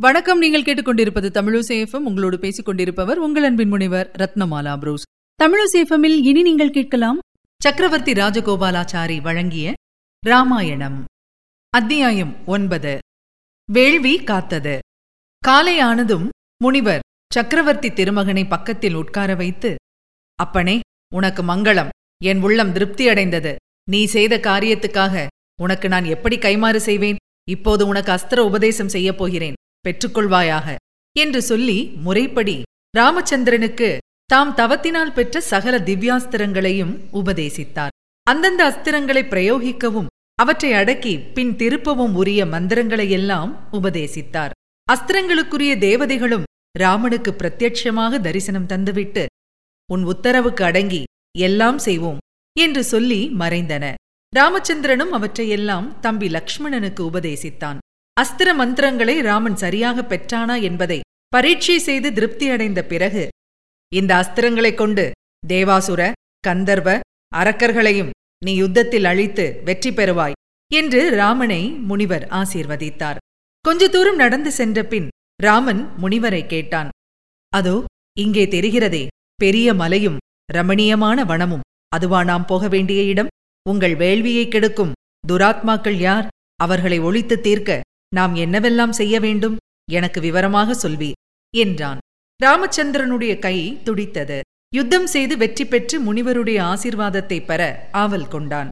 வணக்கம். நீங்கள் கேட்டுக்கொண்டிருப்பது தமிழசேஃபம் உங்களோடு பேசிக் கொண்டிருப்பவர் உங்கள் அன்பின் முனைவர் ரத்னமாலா புரூஸ். தமிழசேஃபமில் இனி நீங்கள் கேட்கலாம் சக்கரவர்த்தி ராஜகோபாலாச்சாரி வழங்கிய ராமாயணம். அத்தியாயம் ஒன்பது. வேள்வி காத்தது. காலை ஆனதும் முனிவர் சக்கரவர்த்தி திருமகனை பக்கத்தில் உட்கார வைத்து அப்பனே உனக்கு மங்களம். என் உள்ளம் திருப்தி அடைந்தது. நீ செய்த காரியத்துக்காக உனக்கு நான் எப்படி கைமாறு செய்வேன்? இப்போது உனக்கு அஸ்திர உபதேசம் செய்யப் போகிறேன். பெற்றுக்கொள்வாயாக என்று சொல்லி முறைப்படி ராமச்சந்திரனுக்கு தாம் தவத்தினால் பெற்ற சகல திவ்யாஸ்திரங்களையும் உபதேசித்தார். அந்தந்த அஸ்திரங்களை பிரயோகிக்கவும் அவற்றை அடக்கி பின் திருப்பவும் உரிய மந்திரங்களையெல்லாம் உபதேசித்தார். அஸ்திரங்களுக்குரிய தேவதைகளும் ராமனுக்கு பிரத்யட்சமாக தரிசனம் தந்துவிட்டு உன் உத்தரவுக்கு அடங்கி எல்லாம் செய்வோம் என்று சொல்லி மறைந்தன ராமச்சந்திரனும் அவற்றையெல்லாம் தம்பி லக்ஷ்மணனுக்கு உபதேசித்தான். அஸ்திர மந்திரங்களை ராமன் சரியாக பெற்றானா என்பதை பரீட்சை செய்து திருப்தியடைந்த பிறகு இந்த அஸ்திரங்களைக் கொண்டு தேவாசுர கந்தர்வ அரக்கர்களையும் நீ யுத்தத்தில் அழித்து வெற்றி பெறுவாய் என்று ராமனை முனிவர் ஆசீர்வதித்தார். கொஞ்ச தூரம் நடந்து சென்ற பின் ராமன் முனிவரை கேட்டான். அதோ இங்கே தெரிகிறதே பெரிய மலையும் ரமணீயமான வனமும். அதுவா நாம் போக வேண்டிய இடம்? உங்கள் வேள்வியை கெடுக்கும் துராத்மாக்கள் யார்? அவர்களை ஒழித்து தீர்க்க நாம் என்னவெல்லாம் செய்ய வேண்டும்? எனக்கு விவரமாக சொல்வீர் என்றான். ராமச்சந்திரனுடைய கை துடித்தது. யுத்தம் செய்து வெற்றி பெற்று முனிவருடைய ஆசீர்வாதத்தை பெற ஆவல் கொண்டான்.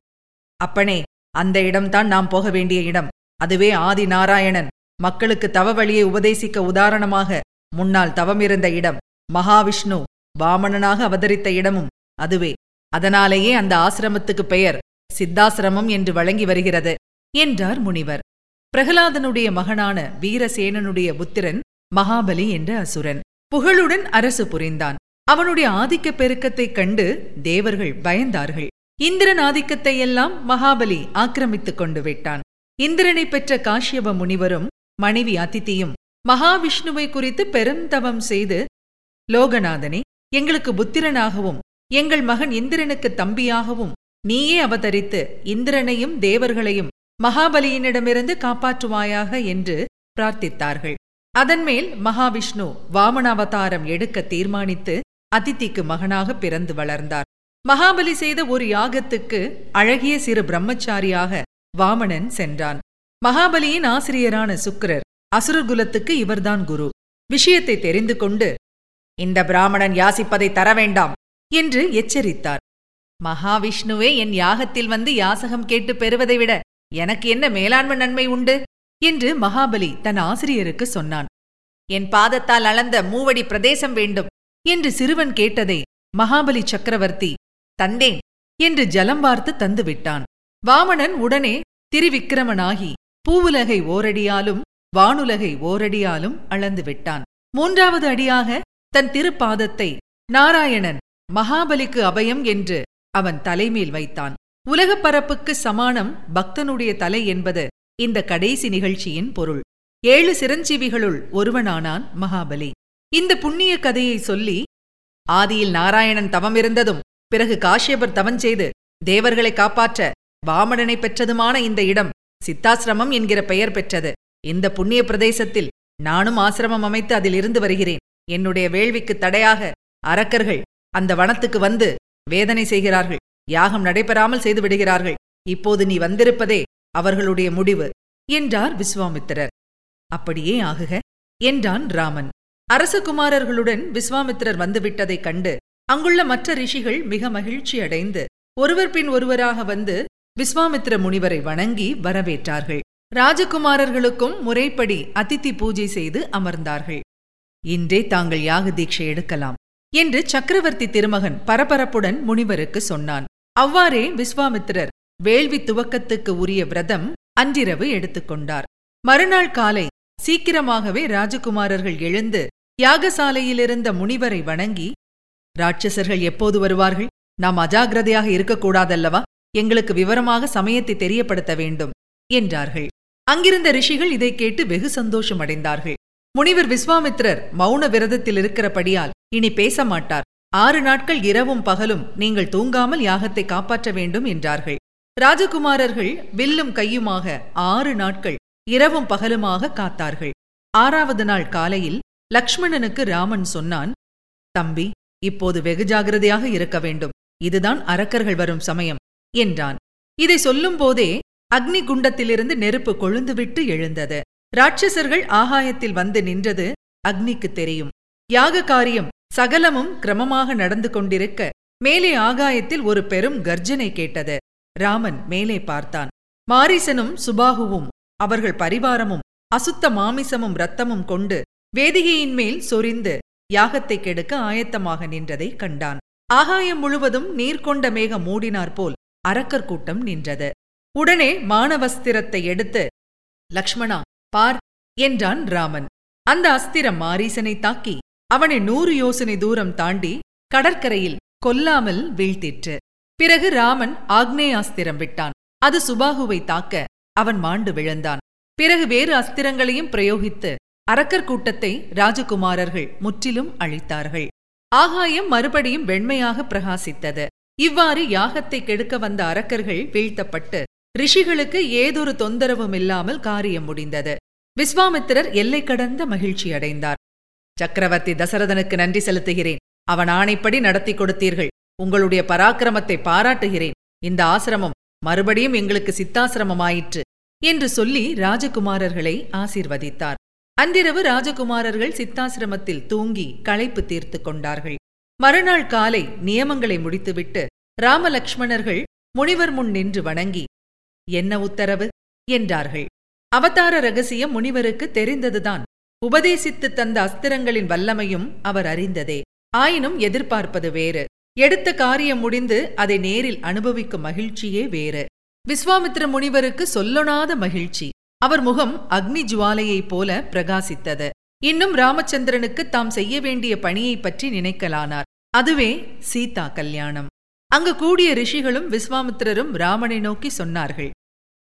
அப்பனே அந்த இடம்தான் நாம் போக வேண்டிய இடம். அதுவே ஆதி நாராயணன் மக்களுக்கு தவ வழியை உபதேசிக்க உதாரணமாக முன்னால் தவமிருந்த இடம். மகாவிஷ்ணு வாமணனாக அவதரித்த இடமும் அதுவே. அதனாலேயே அந்த ஆசிரமத்துக்கு பெயர் சித்தாசிரமம் என்று வழங்கி வருகிறது என்றார் முனிவர். பிரகலாதனுடைய மகனான வீரசேனனுடைய புத்திரன் மகாபலி என்ற அசுரன். புகழுடன் அரசு புரிந்தான். அவனுடைய ஆதிக்கப் பெருக்கத்தைக் கண்டு தேவர்கள் பயந்தார்கள். இந்திரன் ஆதிக்கத்தையெல்லாம் மகாபலி ஆக்கிரமித்துக் கொண்டு விட்டான். இந்திரனை பெற்ற காஷ்யப முனிவரும் மனைவி அதித்தியும் மகாவிஷ்ணுவை குறித்து பெருந்தவம் செய்து லோகநாதனே எங்களுக்கு புத்திரனாகவும் எங்கள் மகன் இந்திரனுக்கு தம்பியாகவும் நீயே அவதரித்து இந்திரனையும் தேவர்களையும் மகாபலியினிடமிருந்து காப்பாற்றுவாயாக என்று பிரார்த்தித்தார்கள். அதன்மேல் மகாவிஷ்ணு வாமனாவதாரம் எடுக்க தீர்மானித்து அதித்திக்கு மகனாக பிறந்து வளர்ந்தார். மகாபலி செய்த ஒரு யாகத்துக்கு அழகிய சிறு பிரம்மச்சாரியாக வாமனன் சென்றான். மகாபலியின் ஆசிரியரான சுக்கிரர் அசுரகுலத்துக்கு இவர்தான் குரு. விஷயத்தை தெரிந்து கொண்டு இந்த பிராமணன் யாசிப்பதை தர வேண்டாம் என்று எச்சரித்தார். மகாவிஷ்ணுவே என் யாகத்தில் வந்து யாசகம் கேட்டு பெறுவதை விட எனக்கு என்ன மேலாண்மை நன்மை உண்டு? என்று மகாபலி தன் ஆசிரியருக்கு சொன்னான். என் பாதத்தால் அளந்த மூவடி பிரதேசம் வேண்டும் என்று சிறுவன் கேட்டதை மகாபலி சக்கரவர்த்தி தந்தேன் என்று ஜலம் வார்த்து தந்துவிட்டான் வாமணன் உடனே திரிவிக்கிரமனாகி பூவுலகை ஓரடியாலும் வானுலகை ஓரடியாலும் அளந்து விட்டான். மூன்றாவது அடியாக தன் திருப்பாதத்தை நாராயணன் மகாபலிக்கு அபயம் என்று அவன் தலைமேல் வைத்தான். உலகப் பரப்புக்கு சமானம் பக்தனுடைய தலை என்பது இந்த கடைசி நிகழ்ச்சியின் பொருள். ஏழு சிரஞ்சீவிகளுள் ஒருவனானான் மகாபலி. இந்த புண்ணிய கதையை சொல்லி ஆதியில் நாராயணன் தவமிருந்ததும் பிறகு காஷ்யபர் தவம் செய்து தேவர்களை காப்பாற்ற வாமணனை பெற்றதுமான இந்த இடம் சித்தாசிரமம் என்கிற பெயர் பெற்றது. இந்த புண்ணிய பிரதேசத்தில் நானும் ஆசிரமம் அமைத்து அதில் இருந்து வருகிறேன். என்னுடைய வேள்விக்கு தடையாக அரக்கர்கள் அந்த வனத்துக்கு வந்து வேதனை செய்கிறார்கள். யாகம் நடைபெறாமல் செய்து விடுகிறார்கள். இப்போது நீ வந்திருப்பதே அவர்களுடைய முடிவு என்றார் விஸ்வாமித்திரர். அப்படியே ஆகுக என்றான் ராமன். அரசகுமாரர்களுடன் விஸ்வாமித்திரர் வந்துவிட்டதைக் கண்டு அங்குள்ள மற்ற ரிஷிகள் மிக மகிழ்ச்சி அடைந்து ஒருவர் பின் ஒருவராக வந்து விஸ்வாமித்திர முனிவரை வணங்கி வரவேற்றார்கள். ராஜகுமாரர்களுக்கும் முறைப்படி அதித்தி பூஜை செய்து அமர்ந்தார்கள். இன்றே தாங்கள் யாக தீட்சை எடுக்கலாம் என்று சக்கரவர்த்தி திருமகன் பரபரப்புடன் முனிவருக்கு சொன்னான். அவ்வாறே விஸ்வாமித்திரர் வேள்வி துவக்கத்துக்கு உரிய விரதம் அன்றிரவு எடுத்துக்கொண்டார். மறுநாள் காலை சீக்கிரமாகவே ராஜகுமாரர்கள் எழுந்து யாகசாலையிலிருந்த முனிவரை வணங்கி ராட்சசர்கள் எப்போது வருவார்கள்? நாம் அஜாகிரதையாக இருக்கக்கூடாதல்லவா? எங்களுக்கு விவரமாக சமயத்தை தெரியப்படுத்த வேண்டும் என்றார்கள். அங்கிருந்த ரிஷிகள் இதைக் கேட்டு வெகு சந்தோஷமடைந்தார்கள். முனிவர் விஸ்வாமித்திரர் மௌன விரதத்தில் இருக்கிறபடியால் இனி பேச மாட்டார். ஆறு நாட்கள் இரவும் பகலும் நீங்கள் தூங்காமல் யாகத்தை காப்பாற்ற வேண்டும் என்றார்கள். ராஜகுமாரர்கள் வில்லும் கையுமாக ஆறு நாட்கள் இரவும் பகலுமாக காத்தார்கள். ஆறாவது நாள் காலையில் லக்ஷ்மணனுக்கு ராமன் சொன்னான் தம்பி இப்போது வெகு ஜாகிரதையாக இருக்க வேண்டும். இதுதான் அரக்கர்கள் வரும் சமயம் என்றான். இதை சொல்லும்போதே அக்னி குண்டத்திலிருந்து நெருப்பு கொழுந்துவிட்டு எழுந்தது. ராட்சசர்கள் ஆகாயத்தில் வந்து நின்றது அக்னிக்கு தெரியும். யாக காரியம் சகலமும் கிரமமாக நடந்து கொண்டிருக்க மேலே ஆகாயத்தில் ஒரு பெரும் கர்ஜனை கேட்டது. ராமன் மேலே பார்த்தான். மாரிசனும் சுபாகுவும் அவர்கள் பரிவாரமும் அசுத்த மாமிசமும் இரத்தமும் கொண்டு வேதிகையின் மேல் சொரிந்து யாகத்தை கெடுக்க ஆயத்தமாக நின்றதை கண்டான். ஆகாயம் முழுவதும் நீர் கொண்ட மேகம் அரக்கர் கூட்டம் நின்றது. உடனே மானவஸ்திரத்தை எடுத்து லக்ஷ்மணா பார் என்றான் ராமன். அந்த அஸ்திரம் மாரீசனை தாக்கி அவனை நூறு யோசனை தூரம் தாண்டி கடற்கரையில் கொல்லாமல் வீழ்த்திற்று. பிறகு ராமன் ஆக்னேயாஸ்திரம் விட்டான். அது சுபாகுவை தாக்க அவன் மாண்டு விழுந்தான். பிறகு வேறு அஸ்திரங்களையும் பிரயோகித்து அரக்கர் கூட்டத்தை ராஜகுமாரர்கள் முற்றிலும் அழித்தார்கள். ஆகாயம் மறுபடியும் வெண்மையாக பிரகாசித்தது. இவ்வாறு யாகத்தை கெடுக்க வந்த அரக்கர்கள் வீழ்த்தப்பட்டு ரிஷிகளுக்கு ஏதொரு தொந்தரவும் இல்லாமல் காரியம் முடிந்தது. விஸ்வாமித்திரர் எல்லை கடந்த மகிழ்ச்சி அடைந்தார் சக்கரவர்த்தி தசரதனுக்கு நன்றி செலுத்துகிறேன். அவன் ஆணைப்படி நடத்தி கொடுத்தீர்கள். உங்களுடைய பராக்கிரமத்தை பாராட்டுகிறேன். இந்த ஆசிரமம் மறுபடியும் எங்களுக்கு சித்தாசிரமமாயிற்று என்று சொல்லி ராஜகுமாரர்களை ஆசீர்வதித்தார். அன்றிரவு ராஜகுமாரர்கள் சித்தாசிரமத்தில் தூங்கி களைப்பு தீர்த்து கொண்டார்கள். மறுநாள் காலை நியமங்களை முடித்துவிட்டு ராமலக்ஷ்மணர்கள் முனிவர் முன் நின்று வணங்கி என்ன உத்தரவு? என்றார்கள். அவதார ரகசியம் முனிவருக்கு தெரிந்ததுதான். உபதேசித்து தந்த அஸ்திரங்களின் வல்லமையும் அவர் அறிந்ததே. ஆயினும் எதிர்பார்ப்பது வேறு. எடுத்த காரியம் முடிந்து அதை நேரில் அனுபவிக்கும் மகிழ்ச்சியே வேறு. விஸ்வாமித்ர முனிவருக்கு சொல்லொணாத மகிழ்ச்சி. அவர் முகம் அக்னி ஜுவாலையைப் போல பிரகாசித்தது. இன்னும் ராமச்சந்திரனுக்கு தாம் செய்ய வேண்டிய பணியைப் பற்றி நினைக்கலானார். அதுவே சீதா கல்யாணம். அங்கு கூடிய ரிஷிகளும் விஸ்வாமித்திரரும் ராமனை நோக்கி சொன்னார்கள்.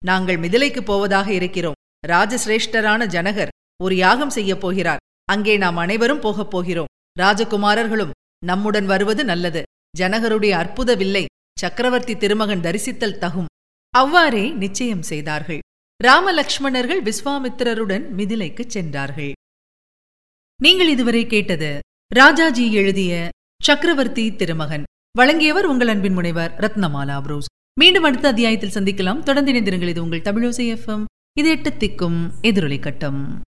நாங்கள் மிதிலைக்கு போவதாக இருக்கிறோம். ராஜசிரேஷ்டரான ஜனகர் ஒரு யாகம் செய்யப் போகிறார். அங்கே நாம் அனைவரும் போகப் போகிறோம். ராஜகுமாரர்களும் நம்முடன் வருவது நல்லது. ஜனகருடைய அற்புத வில்லை சக்கரவர்த்தி திருமகன் தரிசித்தல் தகும். அவ்வாறே நிச்சயம் செய்தார்கள். ராமலக்ஷ்மணர்கள் விஸ்வாமித்திரருடன் மிதிலைக்குச் சென்றார்கள். நீங்கள் இதுவரை கேட்டது ராஜாஜி எழுதிய சக்கரவர்த்தி திருமகன். வழங்கியவர் உங்கள் அன்பின் முனைவர் ரத்னமாலா புரூஸ். மீண்டும் அடுத்த அத்தியாயத்தில் சந்திக்கலாம். தொடர்ந்து இணைந்திருங்கள். இது உங்கள் தமிழோசை எஃப்எம் இது எட்டு திக்கும் எதிரொலி கட்டம்.